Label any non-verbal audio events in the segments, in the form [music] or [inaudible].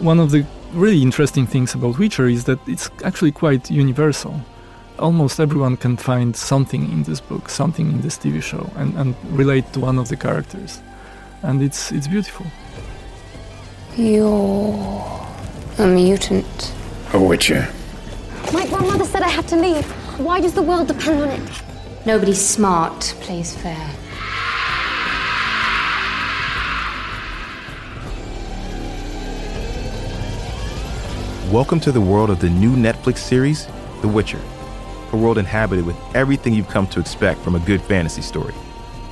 one of the really interesting things about Witcher is that it's actually quite universal. Almost everyone can find something in this book, something in this TV show, and, and relate to one of the characters. And it's, it's beautiful. You're a mutant. A witcher. My grandmother said I had to leave. Why does the world depend on it? Nobody smart plays fair. Welcome to the world of the new Netflix series, The Witcher. A world inhabited with everything you've come to expect from a good fantasy story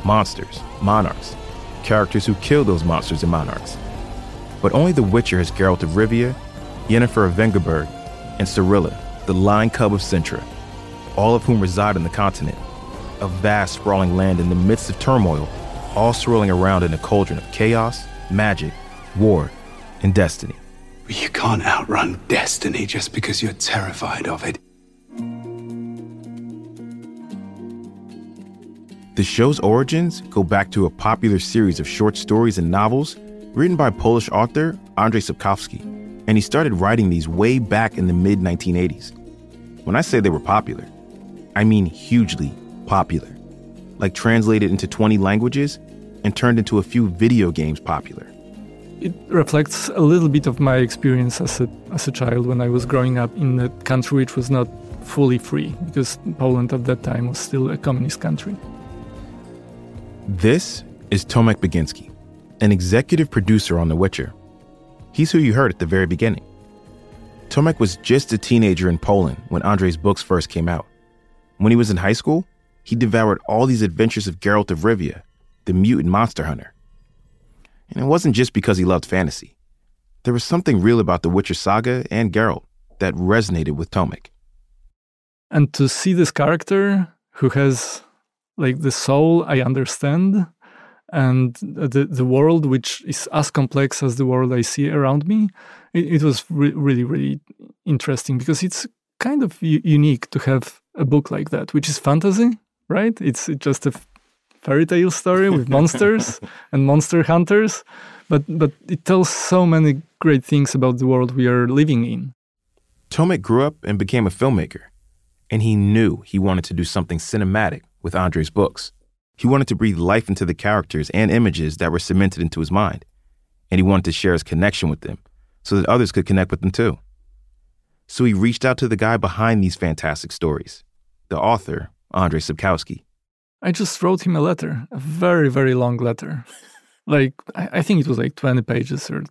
monsters, monarchs, characters who kill those monsters and monarchs. But only The Witcher has Geralt of Rivia, Yennefer of Vengerberg, and Cirilla, the lion cub of Cintra, all of whom reside on the continent, a vast sprawling land in the midst of turmoil, all swirling around in a cauldron of chaos, magic, war, and destiny. You can't outrun destiny just because you're terrified of it. The show's origins go back to a popular series of short stories and novels written by Polish author Andrzej Sapkowski, and he started writing these way back in the mid 1980s. When I say they were popular, I mean hugely popular, like translated into 20 languages and turned into a few video games popular. It reflects a little bit of my experience as a, as a child when I was growing up in a country which was not fully free, because Poland at that time was still a communist country. This is Tomek Baginski, an executive producer on The Witcher. He's who you heard at the very beginning. Tomek was just a teenager in Poland when Andrzej's books first came out. When he was in high school, he devoured all these adventures of Geralt of Rivia, the mutant monster hunter. And it wasn't just because he loved fantasy. There was something real about the Witcher saga and Geralt that resonated with Tomek. And to see this character who has like the soul I understand and the the world which is as complex as the world I see around me, it, it was re- really really interesting because it's kind of u- unique to have a book like that, which is fantasy, right? It's just a fairy tale story with [laughs] monsters and monster hunters, but but it tells so many great things about the world we are living in. Tomek grew up and became a filmmaker, and he knew he wanted to do something cinematic with Andrzej's books. He wanted to breathe life into the characters and images that were cemented into his mind, and he wanted to share his connection with them so that others could connect with them too. So he reached out to the guy behind these fantastic stories, the author, Andrzej Sapkowski. I just wrote him a letter, a very, very long letter. like I, think it was like 20 pages or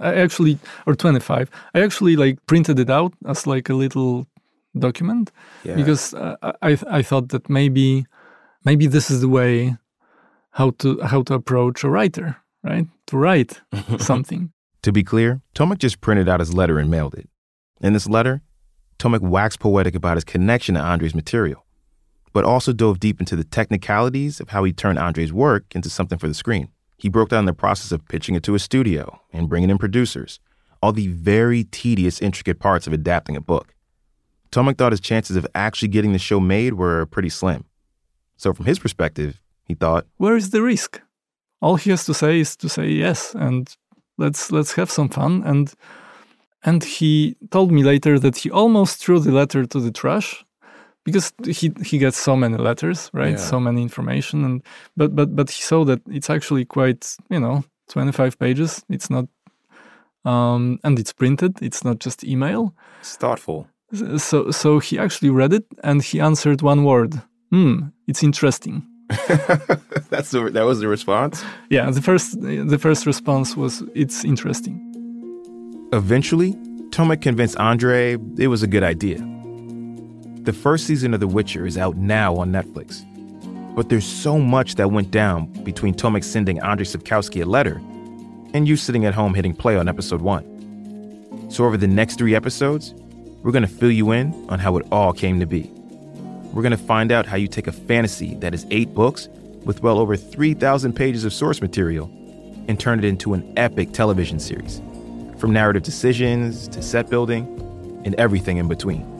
I actually or 25. I actually like printed it out as like a little document Yeah. because uh, I I thought that maybe maybe this is the way how to how to approach a writer, right? To write [laughs] something. To be clear, Tomek just printed out his letter and mailed it. In this letter, Tomek waxed poetic about his connection to Andrzej's material, but also dove deep into the technicalities of how he turned Andrzej's work into something for the screen. He broke down the process of pitching it to a studio and bringing in producers, all the very tedious, intricate parts of adapting a book. Tomek thought his chances of actually getting the show made were pretty slim. So, from his perspective, he thought, Where is the risk? All he has to say is to say yes and let's let's have some fun and and he told me later that he almost threw the letter to the trash because he he gets so many letters right Yeah. so many information and but but but he saw that it's actually quite you know 25 pages it's not um and it's printed it's not just email it's thoughtful. so so he actually read it and he answered one word hmm it's interesting [laughs] That's the, that was the response? yeah the first the first response was it's interesting Eventually, Tomek convinced Andrzej it was a good idea. The first season of The Witcher is out now on Netflix. But there's so much that went down between Tomek sending Andrzej Sapkowski a letter and you sitting at home hitting play on episode one. So, over the next three episodes, we're going to fill you in on how it all came to be. We're going to find out how you take a fantasy that is eight books with well over 3,000 pages of source material and turn it into an epic television series from narrative decisions to set building and everything in between.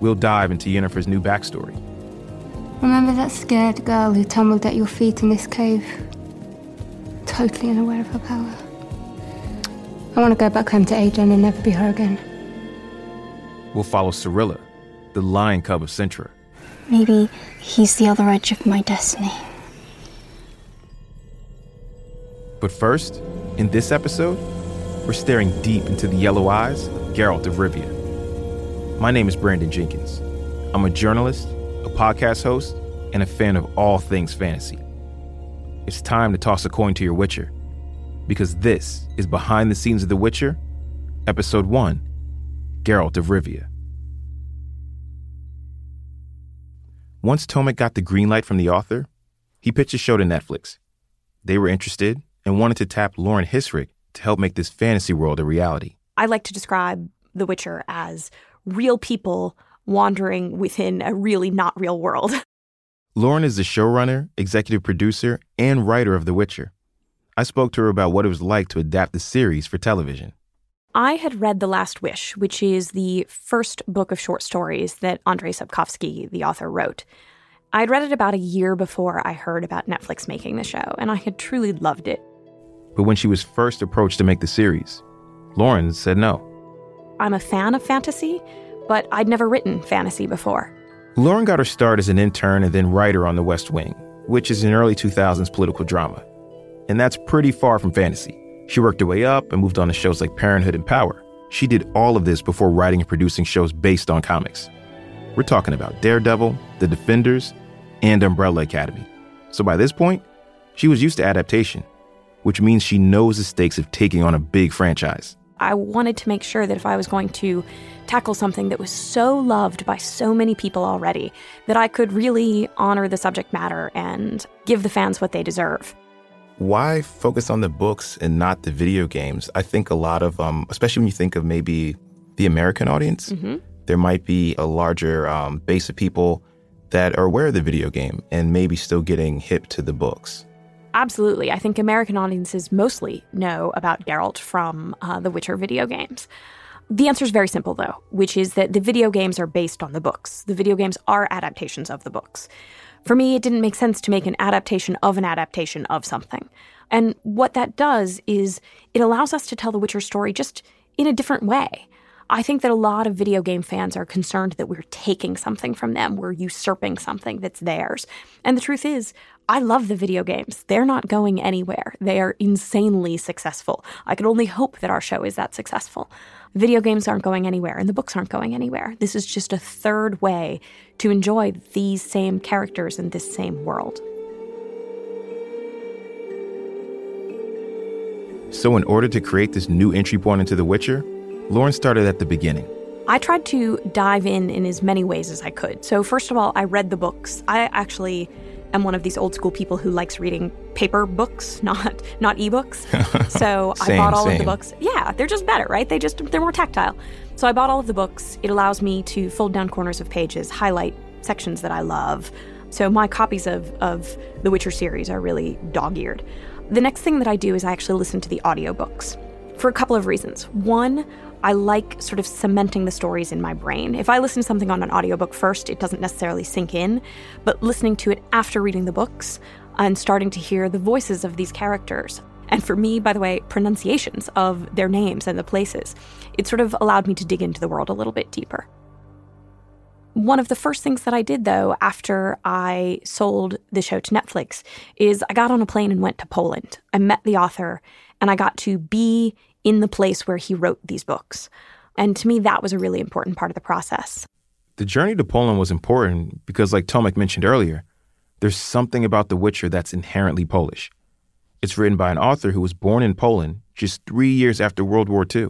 We'll dive into Yennefer's new backstory. Remember that scared girl who tumbled at your feet in this cave? Totally unaware of her power. I want to go back home to Adrian and never be her again. We'll follow Cirilla, the lion cub of Cintra. Maybe he's the other edge of my destiny. But first, in this episode, we're staring deep into the yellow eyes of Geralt of Rivia. My name is Brandon Jenkins. I'm a journalist, a podcast host, and a fan of all things fantasy. It's time to toss a coin to your Witcher, because this is Behind the Scenes of The Witcher, Episode 1 Geralt of Rivia. Once Tomek got the green light from the author, he pitched a show to Netflix. They were interested and wanted to tap Lauren Hissrich to help make this fantasy world a reality. I like to describe The Witcher as real people wandering within a really not real world. [laughs] Lauren is the showrunner, executive producer, and writer of The Witcher. I spoke to her about what it was like to adapt the series for television. I had read The Last Wish, which is the first book of short stories that Andrzej Sapkowski, the author, wrote. I'd read it about a year before I heard about Netflix making the show, and I had truly loved it. But when she was first approached to make the series, Lauren said no. I'm a fan of fantasy, but I'd never written fantasy before. Lauren got her start as an intern and then writer on The West Wing, which is an early 2000s political drama. And that's pretty far from fantasy. She worked her way up and moved on to shows like Parenthood and Power. She did all of this before writing and producing shows based on comics. We're talking about Daredevil, The Defenders, and Umbrella Academy. So by this point, she was used to adaptation, which means she knows the stakes of taking on a big franchise. I wanted to make sure that if I was going to tackle something that was so loved by so many people already, that I could really honor the subject matter and give the fans what they deserve. Why focus on the books and not the video games? I think a lot of, um, especially when you think of maybe the American audience, Mm-hmm. there might be a larger um, base of people that are aware of the video game and maybe still getting hip to the books. Absolutely. I think American audiences mostly know about Geralt from uh, the Witcher video games. The answer is very simple, though, which is that the video games are based on the books. The video games are adaptations of the books. For me, it didn't make sense to make an adaptation of an adaptation of something. And what that does is it allows us to tell the Witcher story just in a different way. I think that a lot of video game fans are concerned that we're taking something from them, we're usurping something that's theirs. And the truth is, I love the video games. They're not going anywhere. They are insanely successful. I could only hope that our show is that successful. Video games aren't going anywhere, and the books aren't going anywhere. This is just a third way to enjoy these same characters in this same world. So, in order to create this new entry point into The Witcher, Lauren started at the beginning. I tried to dive in in as many ways as I could. So, first of all, I read the books. I actually am one of these old school people who likes reading paper books, [laughs] not not ebooks. [laughs] So I bought all of the books. Yeah, they're just better, right? They just they're more tactile. So I bought all of the books. It allows me to fold down corners of pages, highlight sections that I love. So my copies of of the Witcher series are really dog-eared. The next thing that I do is I actually listen to the audiobooks for a couple of reasons. One, I like sort of cementing the stories in my brain. If I listen to something on an audiobook first, it doesn't necessarily sink in, but listening to it after reading the books and starting to hear the voices of these characters. And for me, by the way, pronunciations of their names and the places, it sort of allowed me to dig into the world a little bit deeper. One of the first things that I did, though, after I sold the show to Netflix, is I got on a plane and went to Poland. I met the author, and I got to be in the place where he wrote these books. And to me, that was a really important part of the process. The journey to Poland was important because, like Tomek mentioned earlier, there's something about The Witcher that's inherently Polish. It's written by an author who was born in Poland just three years after World War II,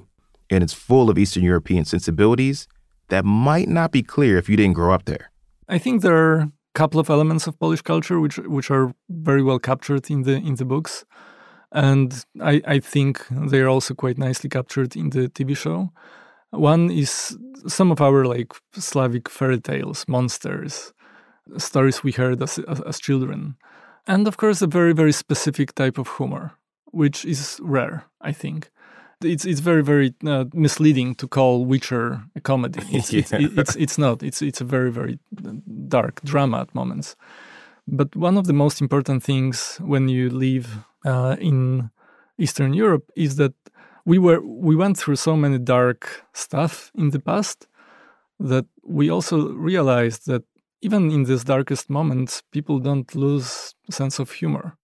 and it's full of Eastern European sensibilities that might not be clear if you didn't grow up there. I think there are a couple of elements of Polish culture which which are very well captured in the in the books, and I I think they are also quite nicely captured in the TV show. One is some of our like Slavic fairy tales, monsters, stories we heard as as, as children, and of course a very very specific type of humor, which is rare, I think it's it's very very uh, misleading to call Witcher a comedy. [laughs] It's, it's, Yeah. it's it's not. It's it's a very very dark drama at moments. But one of the most important things when you live uh, in Eastern Europe is that we were we went through so many dark stuff in the past that we also realized that even in these darkest moments, people don't lose sense of humor.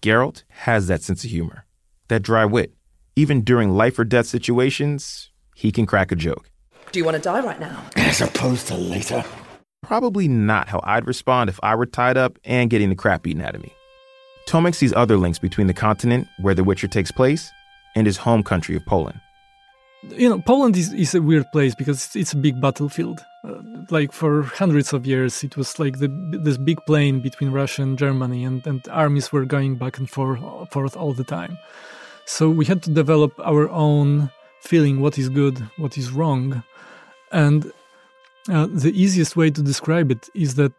Geralt has that sense of humor, that dry wit. Even during life or death situations, he can crack a joke. Do you want to die right now? As opposed to later. Probably not how I'd respond if I were tied up and getting the crap beaten out of me. Tomek sees other links between the continent where The Witcher takes place and his home country of Poland. You know, Poland is, is a weird place because it's, a big battlefield. Uh, like for hundreds of years, it was like the, this big plain between Russia and Germany, and, and armies were going back and forth, forth all the time. So we had to develop our own feeling what is good, what is wrong. And uh, the easiest way to describe it is that,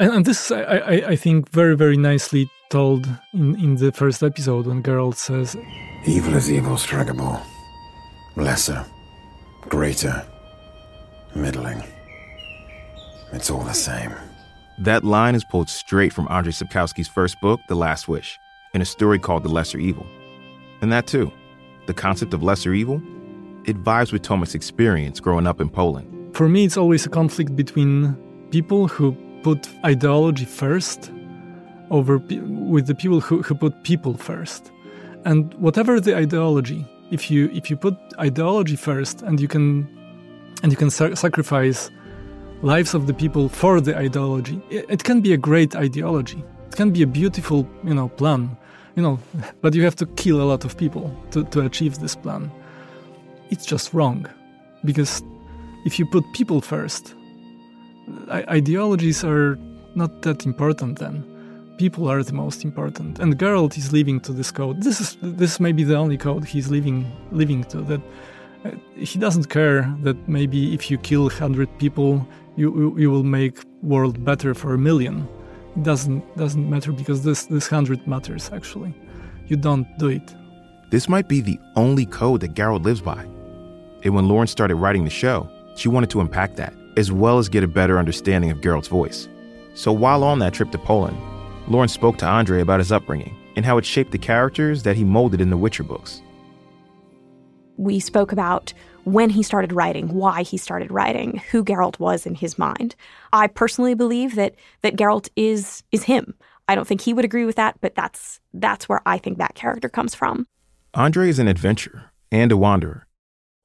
and, and this I, I, I think very, very nicely told in, in the first episode when Geralt says, Evil is evil, Stregobor. Lesser, greater, middling. It's all the same. That line is pulled straight from Andrzej Sapkowski's first book, The Last Wish, in a story called The Lesser Evil. And that too, the concept of lesser evil, it vibes with Tomek's experience growing up in Poland. For me, it's always a conflict between people who put ideology first over with the people who, who put people first. And whatever the ideology, if you if you put ideology first and you can and you can sa- sacrifice lives of the people for the ideology, it, it can be a great ideology. It can be a beautiful, you know, plan, you know, [laughs] but you have to kill a lot of people to, to achieve this plan. It's just wrong. Because if you put people first, ideologies are not that important then. People are the most important, and Geralt is living to this code. This is this may be the only code he's living living to. That uh, he doesn't care that maybe if you kill hundred people, you, you you will make world better for a million. It doesn't doesn't matter because this this hundred matters actually. You don't do it. This might be the only code that Geralt lives by. And when Lauren started writing the show, she wanted to impact that, as well as get a better understanding of Geralt's voice. So while on that trip to Poland, Lauren spoke to Andrzej about his upbringing and how it shaped the characters that he molded in the Witcher books. We spoke about when he started writing, why he started writing, who Geralt was in his mind. I personally believe that that Geralt is is him. I don't think he would agree with that, but that's that's where I think that character comes from. Andrzej is an adventurer and a wanderer.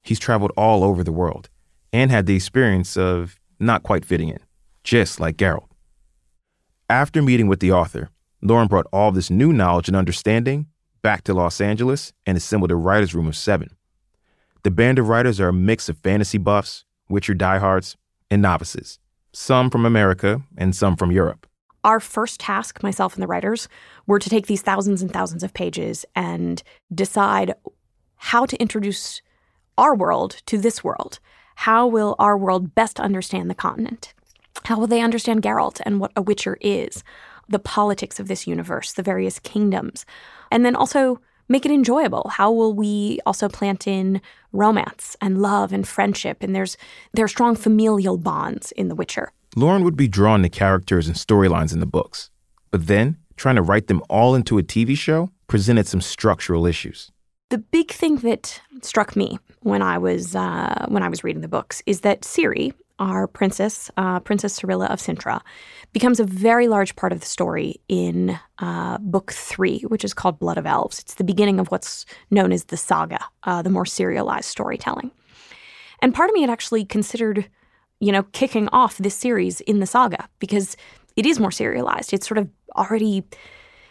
He's traveled all over the world and had the experience of not quite fitting in, just like Geralt. After meeting with the author, Lauren brought all this new knowledge and understanding back to Los Angeles and assembled a writer's room of seven. The band of writers are a mix of fantasy buffs, Witcher diehards, and novices, some from America and some from Europe. Our first task, myself and the writers, were to take these thousands and thousands of pages and decide how to introduce our world to this world. How will our world best understand the continent? How will they understand Geralt and what a Witcher is? The politics of this universe, the various kingdoms, and then also make it enjoyable. How will we also plant in romance and love and friendship? And there's there are strong familial bonds in The Witcher. Lauren would be drawn to characters and storylines in the books, but then trying to write them all into a TV show presented some structural issues. The big thing that struck me when I was uh, when I was reading the books is that Ciri, our princess, uh, Princess Cirilla of Cintra, becomes a very large part of the story in uh, book three, which is called Blood of Elves. It's the beginning of what's known as the saga, uh, the more serialized storytelling. And part of me had actually considered, you know, kicking off this series in the saga because it is more serialized. It's sort of already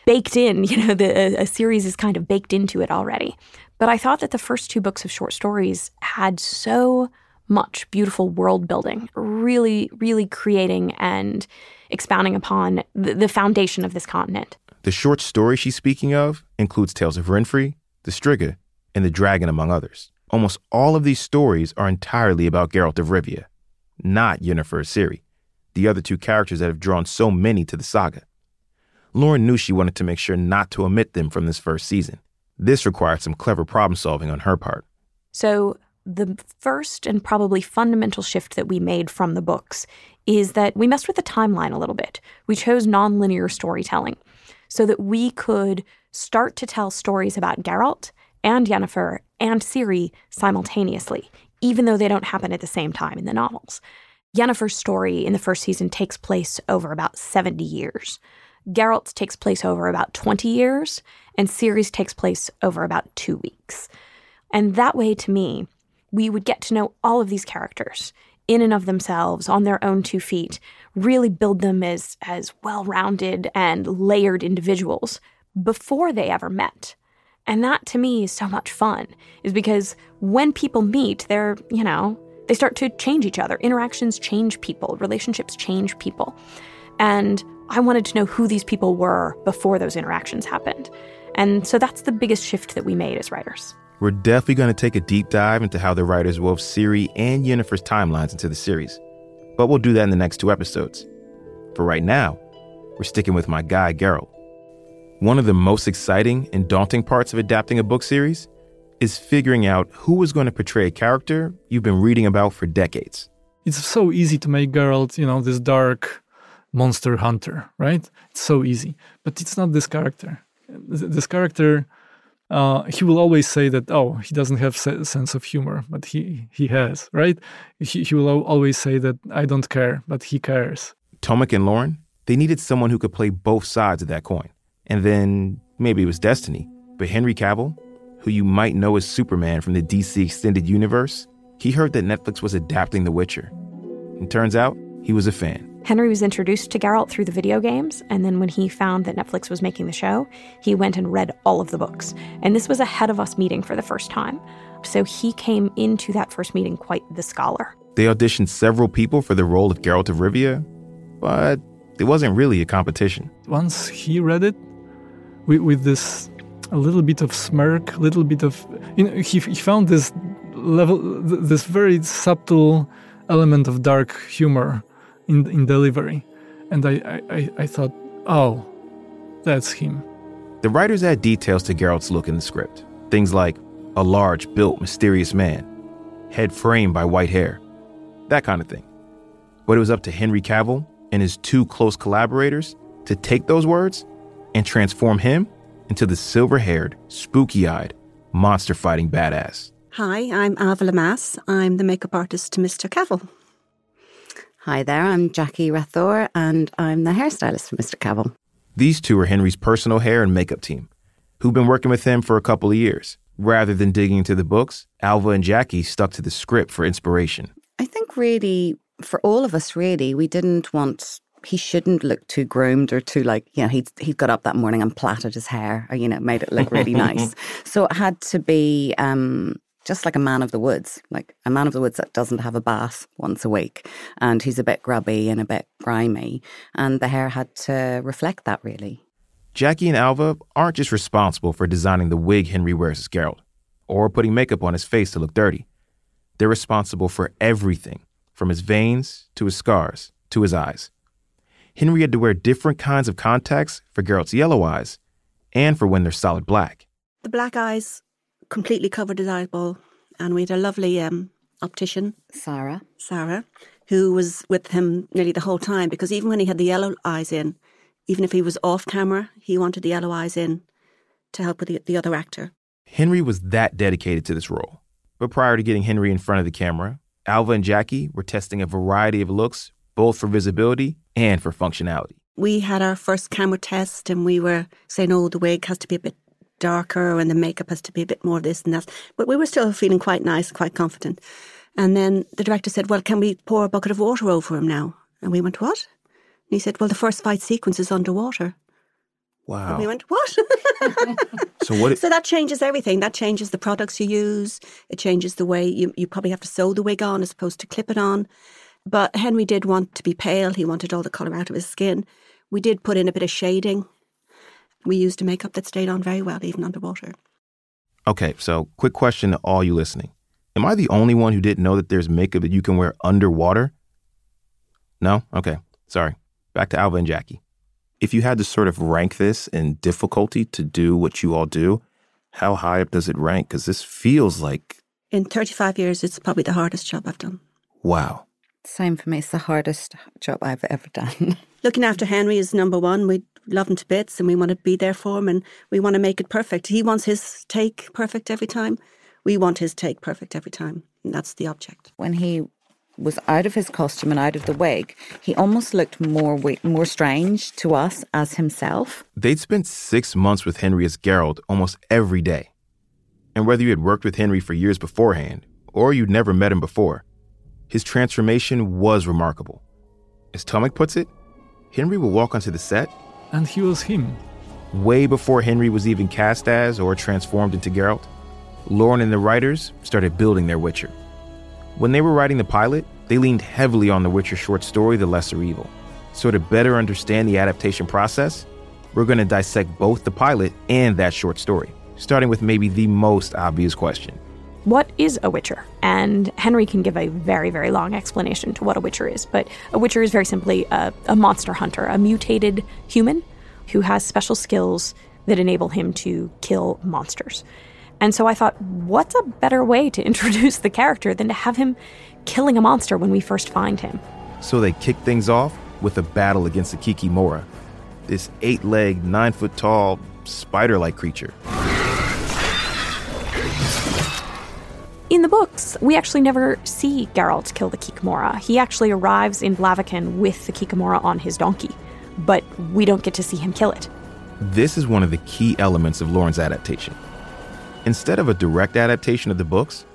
baked in, [laughs] you know, the a series is kind of baked into it already. But I thought that the first two books of short stories had so much beautiful world building, really, really creating and expounding upon the, the foundation of this continent. The short story she's speaking of includes Tales of Renfri, The Striga, and The Dragon, among others. Almost all of these stories are entirely about Geralt of Rivia, not Yennefer Ciri, the other two characters that have drawn so many to the saga. Lauren knew she wanted to make sure not to omit them from this first season. This required some clever problem solving on her part. So, the first and probably fundamental shift that we made from the books is that we messed with the timeline a little bit. We chose nonlinear storytelling so that we could start to tell stories about Geralt and Yennefer and Ciri simultaneously, even though they don't happen at the same time in the novels. Yennefer's story in the first season takes place over about 70 years. Geralt's takes place over about 20 years, and Ciri's takes place over about two weeks. And that way, to me, we would get to know all of these characters in and of themselves on their own two feet, really build them as, as well rounded and layered individuals before they ever met. And that to me is so much fun, is because when people meet, they're, you know, they start to change each other. Interactions change people, relationships change people. And I wanted to know who these people were before those interactions happened. And so that's the biggest shift that we made as writers. We're definitely going to take a deep dive into how the writers wove Ciri and Yennefer's timelines into the series. But we'll do that in the next two episodes. For right now, we're sticking with my guy, Geralt. One of the most exciting and daunting parts of adapting a book series is figuring out who is going to portray a character you've been reading about for decades. It's so easy to make Geralt, you know, this dark monster hunter, right? It's so easy. But it's not this character. This character, uh, he will always say that, oh, he doesn't have a sense of humor, but he, he has, right? He, he will always say that, I don't care, but he cares. Tomek and Lauren, they needed someone who could play both sides of that coin. And then maybe it was destiny. But Henry Cavill, who you might know as Superman from the DC Extended Universe, he heard that Netflix was adapting The Witcher. And turns out he was a fan. Henry was introduced to Geralt through the video games, and then when he found that Netflix was making the show, he went and read all of the books. And this was ahead of us meeting for the first time. So he came into that first meeting quite the scholar. They auditioned several people for the role of Geralt of Rivia, but it wasn't really a competition. Once he read it, with, with this a little bit of smirk, a little bit of you know, he, he found this level, this very subtle element of dark humor in in delivery, and I I, I thought, oh, that's him. The writers add details to Geralt's look in the script. Things like a large, built, mysterious man, head framed by white hair, that kind of thing. But it was up to Henry Cavill and his two close collaborators to take those words and transform him into the silver haired, spooky eyed, monster fighting badass. Hi, I'm Alva Lamass. I'm the makeup artist to Mr. Cavill. Hi there, I'm Jackie Rathor, and I'm the hairstylist for Mr. Cavill. These two are Henry's personal hair and makeup team, who've been working with him for a couple of years. Rather than digging into the books, Alva and Jackie stuck to the script for inspiration. I think really, for all of us, really, we didn't want he shouldn't look too groomed or too like you know he'd he got up that morning and plaited his hair or you know made it look really [laughs] nice so it had to be um, just like a man of the woods like a man of the woods that doesn't have a bath once a week. And he's a bit grubby and a bit grimy. And the hair had to reflect that really. Jackie and alva aren't just responsible for designing the wig henry wears as geralt or putting makeup on his face to look dirty. They're responsible for everything from his veins to his scars to his eyes. Henry had to wear different kinds of contacts for Geralt's yellow eyes and for when they're solid black. The black eyes completely covered his eyeball, and we had a lovely um, optician, Sarah. Sarah, who was with him nearly the whole time because even when he had the yellow eyes in, even if he was off camera, he wanted the yellow eyes in to help with the, the other actor. Henry was that dedicated to this role. But prior to getting Henry in front of the camera, Alva and Jackie were testing a variety of looks, both for visibility and for functionality. We had our first camera test and we were saying, oh, the wig has to be a bit darker and the makeup has to be a bit more this and that. But we were still feeling quite nice, quite confident. And then the director said, well, can we pour a bucket of water over him now? And we went, what? And he said, well, the first fight sequence is underwater. Wow. And we went, what? [laughs] so what? It- so that changes everything. That changes the products you use. It changes the way you, you probably have to sew the wig on as opposed to clip it on. But Henry did want to be pale. He wanted all the colour out of his skin. We did put in a bit of shading. We used a makeup that stayed on very well, even underwater. Okay, so quick question to all you listening. Am I the only one who didn't know that there's makeup that you can wear underwater? No? Okay, sorry. Back to Alva and Jackie. If you had to sort of rank this in difficulty to do what you all do, how high up does it rank? Because this feels like. In 35 years, it's probably the hardest job I've done. Wow. Same for me. It's the hardest job I've ever done. [laughs] Looking after Henry is number one. We love him to bits and we want to be there for him and we want to make it perfect. He wants his take perfect every time. We want his take perfect every time. And that's the object. When he was out of his costume and out of the wig, he almost looked more more strange to us as himself. They'd spent six months with Henry as Geralt almost every day. And whether you had worked with Henry for years beforehand, or you'd never met him before, his transformation was remarkable. As Tomek puts it, Henry would walk onto the set. And he was him. Way before Henry was even cast as or transformed into Geralt, Lauren and the writers started building their Witcher. When they were writing the pilot, they leaned heavily on the Witcher short story, The Lesser Evil. So, to better understand the adaptation process, we're going to dissect both the pilot and that short story, starting with maybe the most obvious question What is a Witcher? And Henry can give a very, very long explanation to what a Witcher is. But a Witcher is very simply a, a monster hunter, a mutated human who has special skills that enable him to kill monsters. And so I thought, what's a better way to [laughs] introduce the character than to have him killing a monster when we first find him? So they kick things off with a battle against the Kikimora, this eight legged, nine foot tall, spider like creature. In the books, we actually never see Geralt kill the Kikimora. He actually arrives in Blaviken with the Kikimora on his donkey, but we don't get to see him kill it. This is one of the key elements of Lauren's adaptation. Instead of a direct adaptation of the books,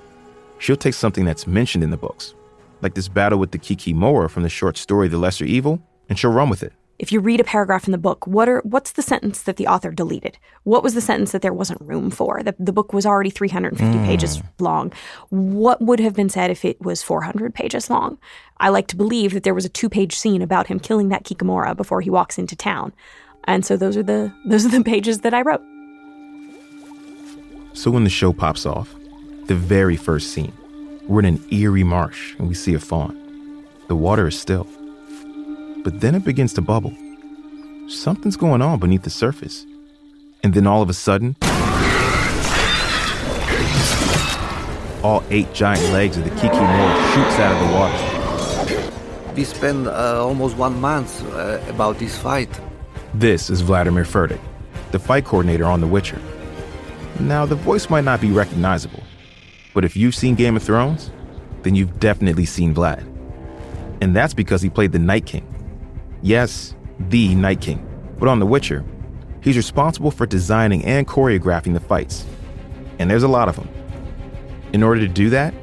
she'll take something that's mentioned in the books, like this battle with the Kikimora from the short story The Lesser Evil, and she'll run with it. If you read a paragraph in the book, what are what's the sentence that the author deleted? What was the sentence that there wasn't room for? The, the book was already 350 mm. pages long. What would have been said if it was 400 pages long? I like to believe that there was a two-page scene about him killing that Kikimora before he walks into town. And so those are the those are the [laughs] pages that I wrote. So when the show pops off, the very first scene, we're in an eerie marsh and we see a fawn. The water is still. But then it begins to bubble. Something's going on beneath the surface. And then all of a sudden, all eight giant legs of the Kikimora shoots out of the water. We spent uh, almost one month uh, about this fight. This is Vladimir Furdik, the fight coordinator on The Witcher. Now, the voice might not be recognizable, but if you've seen Game of Thrones, then you've definitely seen Vlad. And that's because he played the Night King. Yes, the Night King. But on The Witcher, he's responsible for designing and choreographing the fights. And there's a lot of them. In order to do that,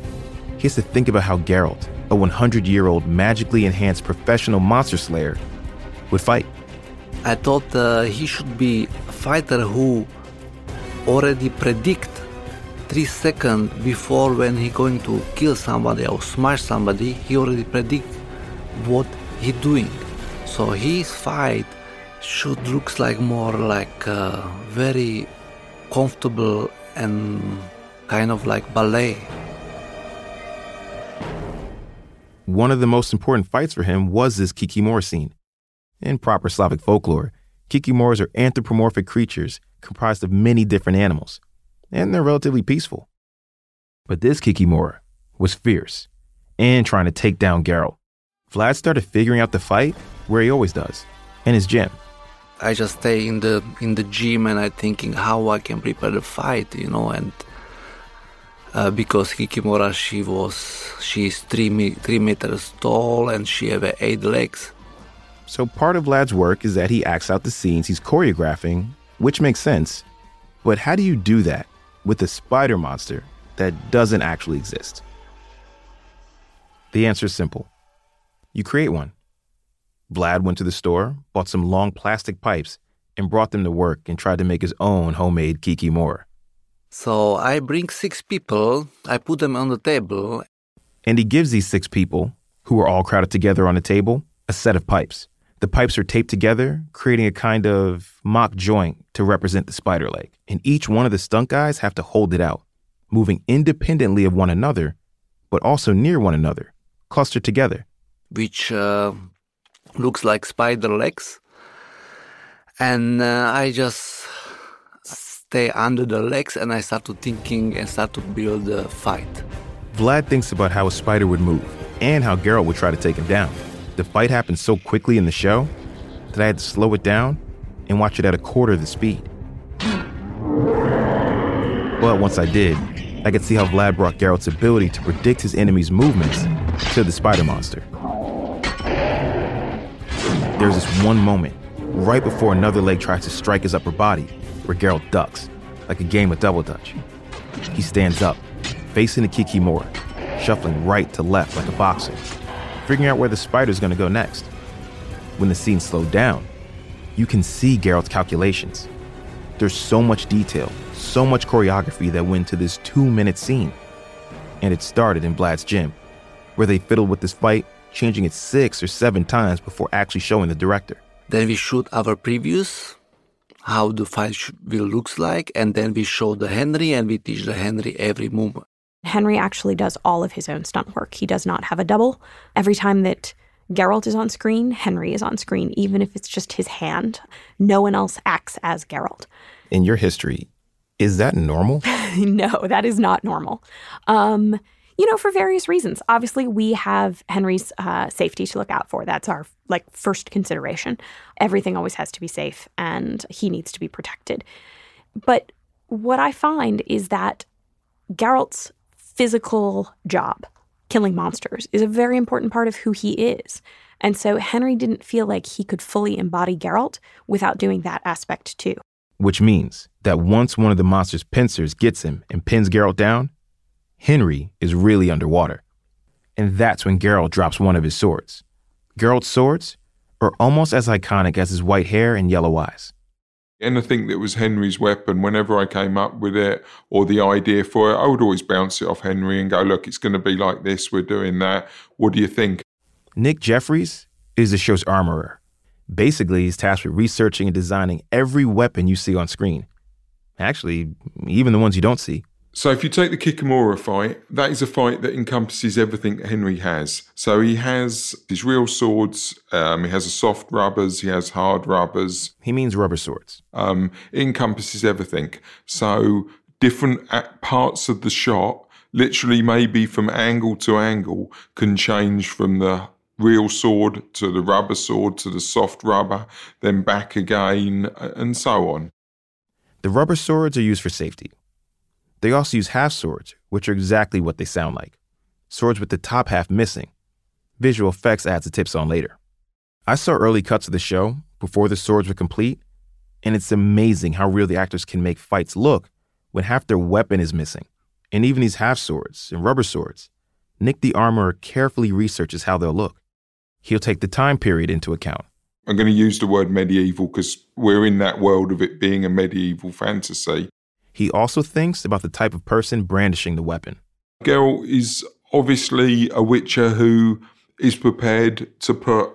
he has to think about how Geralt, a 100 year old magically enhanced professional monster slayer, would fight. I thought uh, he should be a fighter who already predict three seconds before when he going to kill somebody or smash somebody he already predict what he doing so his fight should looks like more like uh, very comfortable and kind of like ballet one of the most important fights for him was this kikimora scene in proper slavic folklore kikimoras are anthropomorphic creatures comprised of many different animals, and they're relatively peaceful. But this Kikimora was fierce and trying to take down Geralt. Vlad started figuring out the fight where he always does, in his gym. I just stay in the in the gym and I thinking how I can prepare the fight, you know, and uh, because Kikimora she was she's three three meters tall and she have eight legs. So part of Vlad's work is that he acts out the scenes he's choreographing which makes sense. But how do you do that with a spider monster that doesn't actually exist? The answer is simple you create one. Vlad went to the store, bought some long plastic pipes, and brought them to work and tried to make his own homemade Kiki Kikimora. So I bring six people, I put them on the table. And he gives these six people, who are all crowded together on a table, a set of pipes. The pipes are taped together, creating a kind of mock joint to represent the spider leg. And each one of the stunt guys have to hold it out, moving independently of one another, but also near one another, clustered together. Which uh, looks like spider legs. And uh, I just stay under the legs and I start to thinking and start to build a fight. Vlad thinks about how a spider would move and how Geralt would try to take him down. The fight happened so quickly in the show that I had to slow it down and watch it at a quarter of the speed. But once I did, I could see how Vlad brought Geralt's ability to predict his enemy's movements to the spider monster. There's this one moment, right before another leg tries to strike his upper body, where Geralt ducks, like a game of double dutch. He stands up, facing the Kikimora, shuffling right to left like a boxer, figuring out where the spider's gonna go next. When the scene slowed down, you can see Geralt's calculations. There's so much detail, so much choreography that went to this two minute scene. And it started in Vlad's gym, where they fiddled with this fight, changing it six or seven times before actually showing the director. Then we shoot our previews, how the fight sh- will looks like, and then we show the Henry and we teach the Henry every movement. Henry actually does all of his own stunt work. He does not have a double. Every time that Geralt is on screen, Henry is on screen, even if it's just his hand. No one else acts as Geralt. In your history, is that normal? [laughs] no, that is not normal. Um, you know, for various reasons. Obviously, we have Henry's uh, safety to look out for. That's our like first consideration. Everything always has to be safe, and he needs to be protected. But what I find is that Geralt's physical job, killing monsters, is a very important part of who he is. And so Henry didn't feel like he could fully embody Geralt without doing that aspect too. Which means that once one of the monster's pincers gets him and pins Geralt down, Henry is really underwater. And that's when Geralt drops one of his swords. Geralt's swords are almost as iconic as his white hair and yellow eyes. Anything that was Henry's weapon, whenever I came up with it or the idea for it, I would always bounce it off Henry and go, look, it's going to be like this, we're doing that. What do you think? Nick Jeffries is the show's armorer. Basically, he's tasked with researching and designing every weapon you see on screen. Actually, even the ones you don't see. So if you take the Kikimora fight, that is a fight that encompasses everything Henry has. So he has his real swords, um, he has a soft rubbers, he has hard rubbers. He means rubber swords. Um, it encompasses everything. So different parts of the shot, literally maybe from angle to angle, can change from the real sword to the rubber sword to the soft rubber, then back again, and so on. The rubber swords are used for safety. They also use half swords, which are exactly what they sound like swords with the top half missing. Visual effects adds the tips on later. I saw early cuts of the show before the swords were complete, and it's amazing how real the actors can make fights look when half their weapon is missing. And even these half swords and rubber swords, Nick the armorer carefully researches how they'll look. He'll take the time period into account. I'm going to use the word medieval because we're in that world of it being a medieval fantasy. He also thinks about the type of person brandishing the weapon. Geralt is obviously a witcher who is prepared to put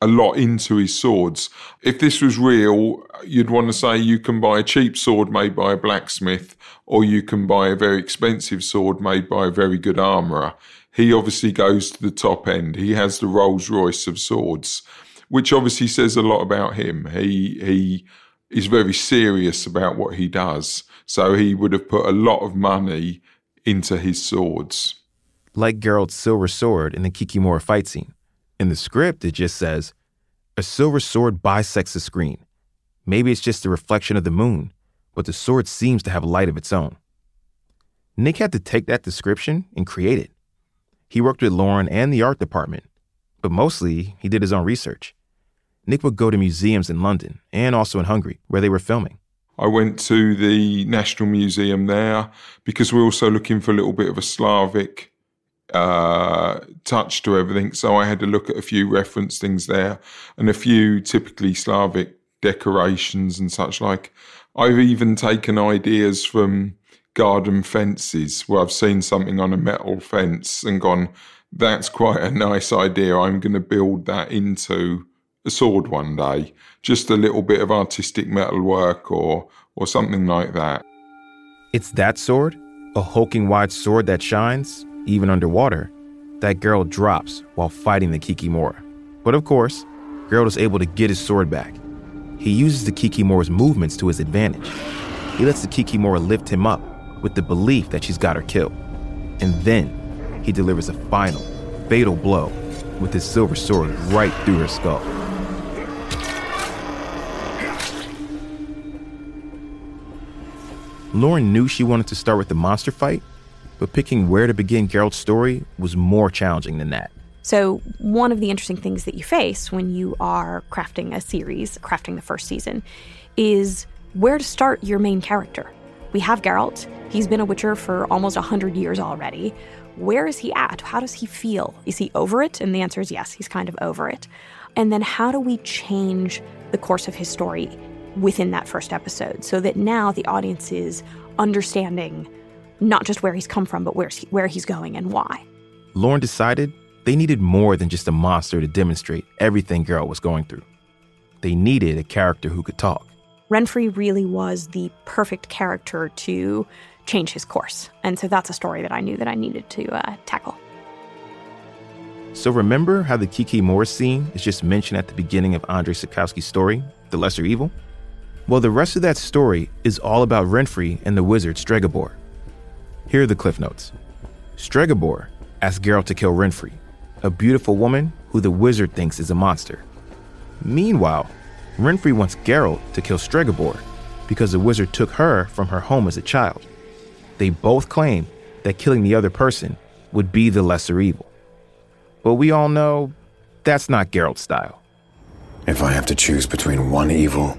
a lot into his swords. If this was real, you'd want to say you can buy a cheap sword made by a blacksmith, or you can buy a very expensive sword made by a very good armourer. He obviously goes to the top end. He has the Rolls Royce of swords, which obviously says a lot about him. He he is very serious about what he does. So he would have put a lot of money into his swords. Like Geralt's silver sword in the Kikimora fight scene. In the script, it just says, a silver sword bisects the screen. Maybe it's just a reflection of the moon, but the sword seems to have a light of its own. Nick had to take that description and create it. He worked with Lauren and the art department, but mostly he did his own research. Nick would go to museums in London and also in Hungary, where they were filming. I went to the National Museum there because we're also looking for a little bit of a Slavic uh, touch to everything. So I had to look at a few reference things there and a few typically Slavic decorations and such like. I've even taken ideas from garden fences where I've seen something on a metal fence and gone, that's quite a nice idea. I'm going to build that into a sword one day, just a little bit of artistic metalwork or or something like that. It's that sword, a hulking wide sword that shines, even underwater, that Geralt drops while fighting the Kikimora. But of course, Geralt is able to get his sword back. He uses the Kikimora's movements to his advantage. He lets the Kikimora lift him up with the belief that she's got her kill. And then he delivers a final, fatal blow with his silver sword right through her skull. Lauren knew she wanted to start with the monster fight, but picking where to begin Geralt's story was more challenging than that. So, one of the interesting things that you face when you are crafting a series, crafting the first season, is where to start your main character. We have Geralt. He's been a Witcher for almost 100 years already. Where is he at? How does he feel? Is he over it? And the answer is yes, he's kind of over it. And then how do we change the course of his story within that first episode so that now the audience is understanding not just where he's come from, but where, where he's going and why? Lauren decided they needed more than just a monster to demonstrate everything Geralt was going through. They needed a character who could talk. Renfri really was the perfect character to change his course. And so that's a story that I knew that I needed to uh, tackle. So remember how the Kikimora scene is just mentioned at the beginning of Andrzej Sapkowski's story, The Lesser Evil? Well, the rest of that story is all about Renfri and the wizard Stregobor. Here are the cliff notes. Stregobor asks Geralt to kill Renfri, a beautiful woman who the wizard thinks is a monster. Meanwhile, Renfri wants Geralt to kill Stregobor because the wizard took her from her home as a child. They both claim that killing the other person would be the lesser evil. But we all know that's not Geralt's style. If I have to choose between one evil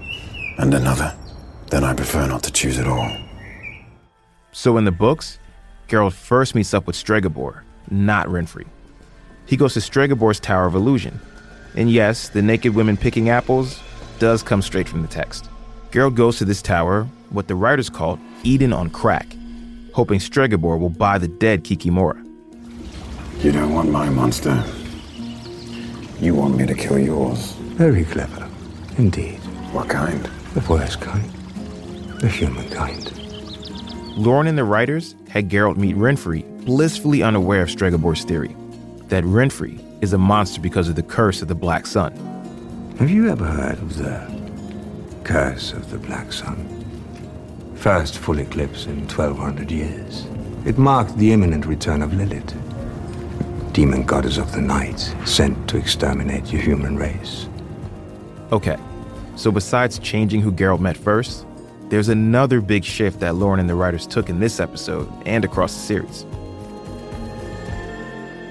and another, then I prefer not to choose at all. So in the books, Geralt first meets up with Stregobor, not Renfri. He goes to Stregobor's Tower of Illusion. And yes, the naked women picking apples does come straight from the text. Geralt goes to this tower, what the writers called Eden on crack, hoping Stregobor will buy the dead Kikimora. You don't want my monster. You want me to kill yours. Very clever, indeed. What kind? The worst kind. The human kind. Lauren and the writers had Geralt meet Renfri, blissfully unaware of Stregobor's theory that Renfri is a monster because of the curse of the Black Sun. Have you ever heard of the curse of the Black Sun? First full eclipse in 1200 years. It marked the imminent return of Lilith, demon goddess of the night, sent to exterminate your human race. Okay, so besides changing who Geralt met first, there's another big shift that Lauren and the writers took in this episode and across the series.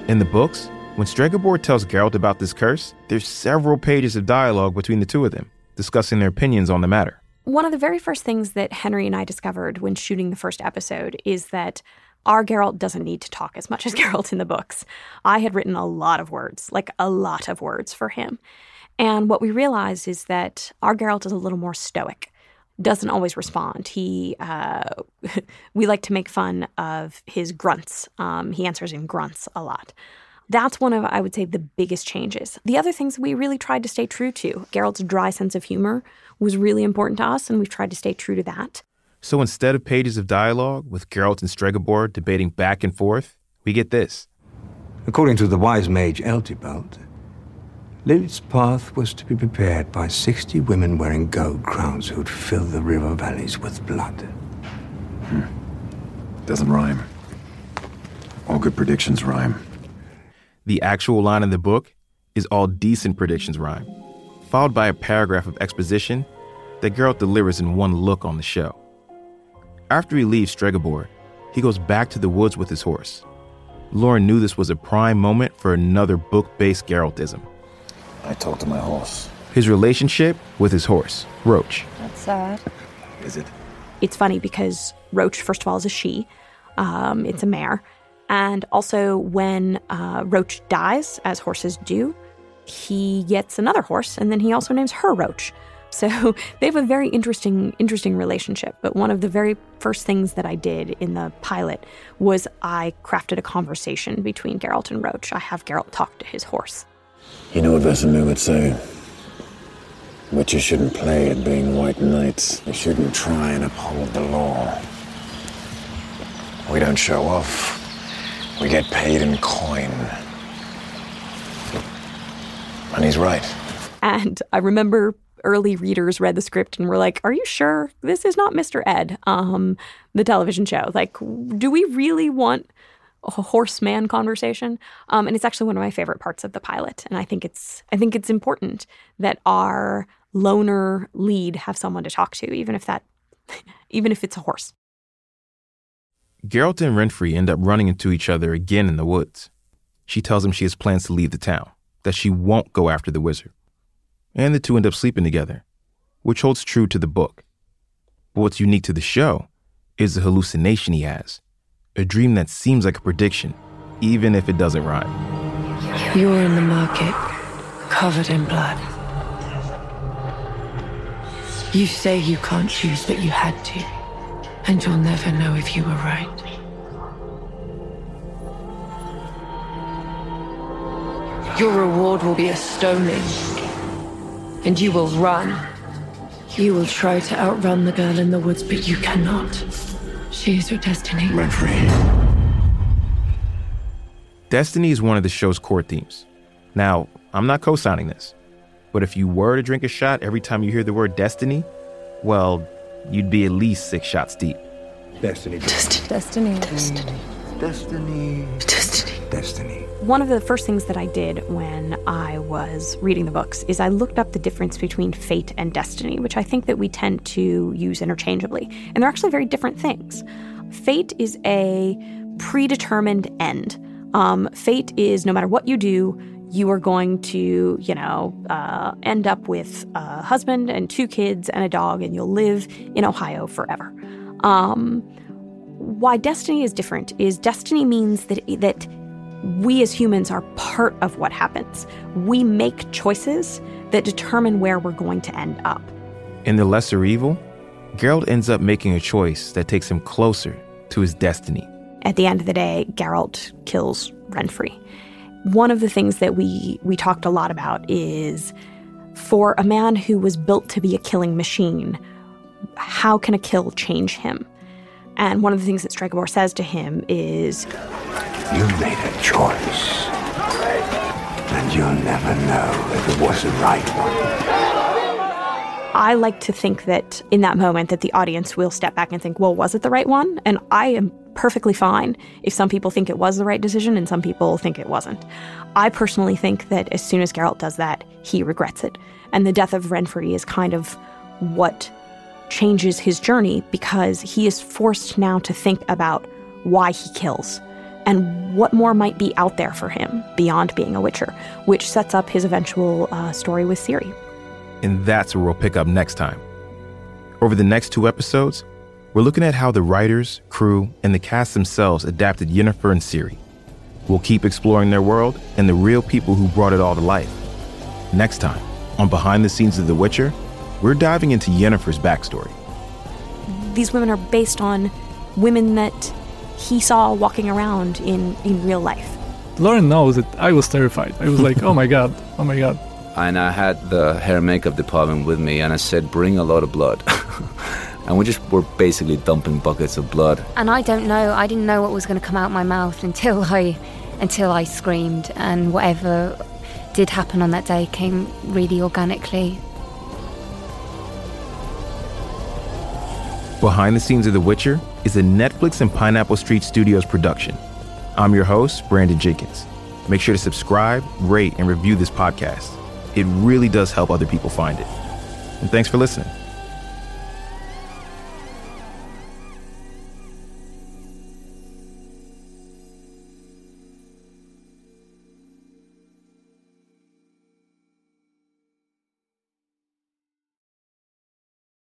In the books, when Stregobor tells Geralt about this curse, there's several pages of dialogue between the two of them, discussing their opinions on the matter. One of the very first things that Henry and I discovered when shooting the first episode is that our Geralt doesn't need to talk as much as [laughs] Geralt in the books. I had written a lot of words, like a lot of words for him. And what we realize is that our Geralt is a little more stoic doesn't always respond. He, uh, [laughs] we like to make fun of his grunts. Um, he answers in grunts a lot. That's one of, I would say, the biggest changes. The other things we really tried to stay true to. Geralt's dry sense of humor was really important to us, and we've tried to stay true to that. So instead of pages of dialogue with Geralt and Stregobor debating back and forth, we get this. According to the wise mage Eltibald, Lilith's path was to be prepared by 60 women wearing gold crowns who'd fill the river valleys with blood. Hmm. Doesn't rhyme. All good predictions rhyme. The actual line in the book is all decent predictions rhyme, followed by a paragraph of exposition that Geralt delivers in one look on the show. After he leaves Stregobor, he goes back to the woods with his horse. Lauren knew this was a prime moment for another book based Geraltism. I talked to my horse. His relationship with his horse, Roach. That's sad. Is it? It's funny because Roach, first of all, is a she. Um, it's a mare. And also, when uh, Roach dies, as horses do, he gets another horse, and then he also names her Roach. So [laughs] they have a very interesting, interesting relationship. But one of the very first things that I did in the pilot was I crafted a conversation between Geralt and Roach. I have Geralt talk to his horse. You know what Vesemir would say? Witchers shouldn't play at being white knights. They shouldn't try and uphold the law. We don't show off. We get paid in coin. And he's right. And I remember early readers read the script and were like, "Are you sure this is not Mr. Ed, um, the television show? Like, do we really want a horseman conversation?" Um, and it's actually one of my favorite parts of the pilot. And I think it's I think it's important that our loner lead have someone to talk to, even if that [laughs] even if it's a horse. Geralt and Renfri end up running into each other again in the woods. She tells him she has plans to leave the town, that she won't go after the wizard. And the two end up sleeping together, which holds true to the book. But what's unique to the show is the hallucination he has a dream that seems like a prediction, even if it doesn't rhyme. You were in the market, covered in blood. You say you can't choose, but you had to. And you'll never know if you were right. Your reward will be a stoning. And you will run. You will try to outrun the girl in the woods, but you cannot. She is your destiny. Renfri. Destiny is one of the show's core themes. Now, I'm not co signing this, but if you were to drink a shot every time you hear the word destiny, well, you'd be at least six shots deep. Destiny. Destiny. Destiny. Destiny. Destiny. Destiny. Destiny. One of the first things that I did when I was reading the books is I looked up the difference between fate and destiny, which I think that we tend to use interchangeably. And they're actually very different things. Fate is a predetermined end. Um, fate is no matter what you do, you are going to, you know, uh, end up with a husband and two kids and a dog, and you'll live in Ohio forever. Um, why destiny is different is destiny means that that we as humans are part of what happens. We make choices that determine where we're going to end up. In The Lesser Evil, Geralt ends up making a choice that takes him closer to his destiny. At the end of the day, Geralt kills Renfri. One of the things that we we talked a lot about is for a man who was built to be a killing machine, how can a kill change him? And one of the things that Stregobor says to him is You made a choice. And you'll never know if it was the right one. I like to think that in that moment that the audience will step back and think, well, was it the right one? And I am perfectly fine if some people think it was the right decision and some people think it wasn't. I personally think that as soon as Geralt does that, he regrets it. And the death of Renfri is kind of what changes his journey because he is forced now to think about why he kills and what more might be out there for him beyond being a Witcher, which sets up his eventual uh, story with Ciri. And that's where we'll pick up next time. Over the next two episodes, we're looking at how the writers, crew, and the cast themselves adapted Yennefer and Ciri. We'll keep exploring their world and the real people who brought it all to life. Next time, on Behind the Scenes of The Witcher, we're diving into Yennefer's backstory. These women are based on women that he saw walking around in, in real life. Lauren knows that I was terrified. I was like, [laughs] oh my god, oh my god. And I had the hair and makeup department with me, and I said, bring a lot of blood. [laughs] and we just were basically dumping buckets of blood. And I don't know, I didn't know what was going to come out my mouth until I, until I screamed, and whatever did happen on that day came really organically. Behind the Scenes of The Witcher is a Netflix and Pineapple Street Studios production. I'm your host, Brandon Jenkins. Make sure to subscribe, rate, and review this podcast. It really does help other people find it. And thanks for listening.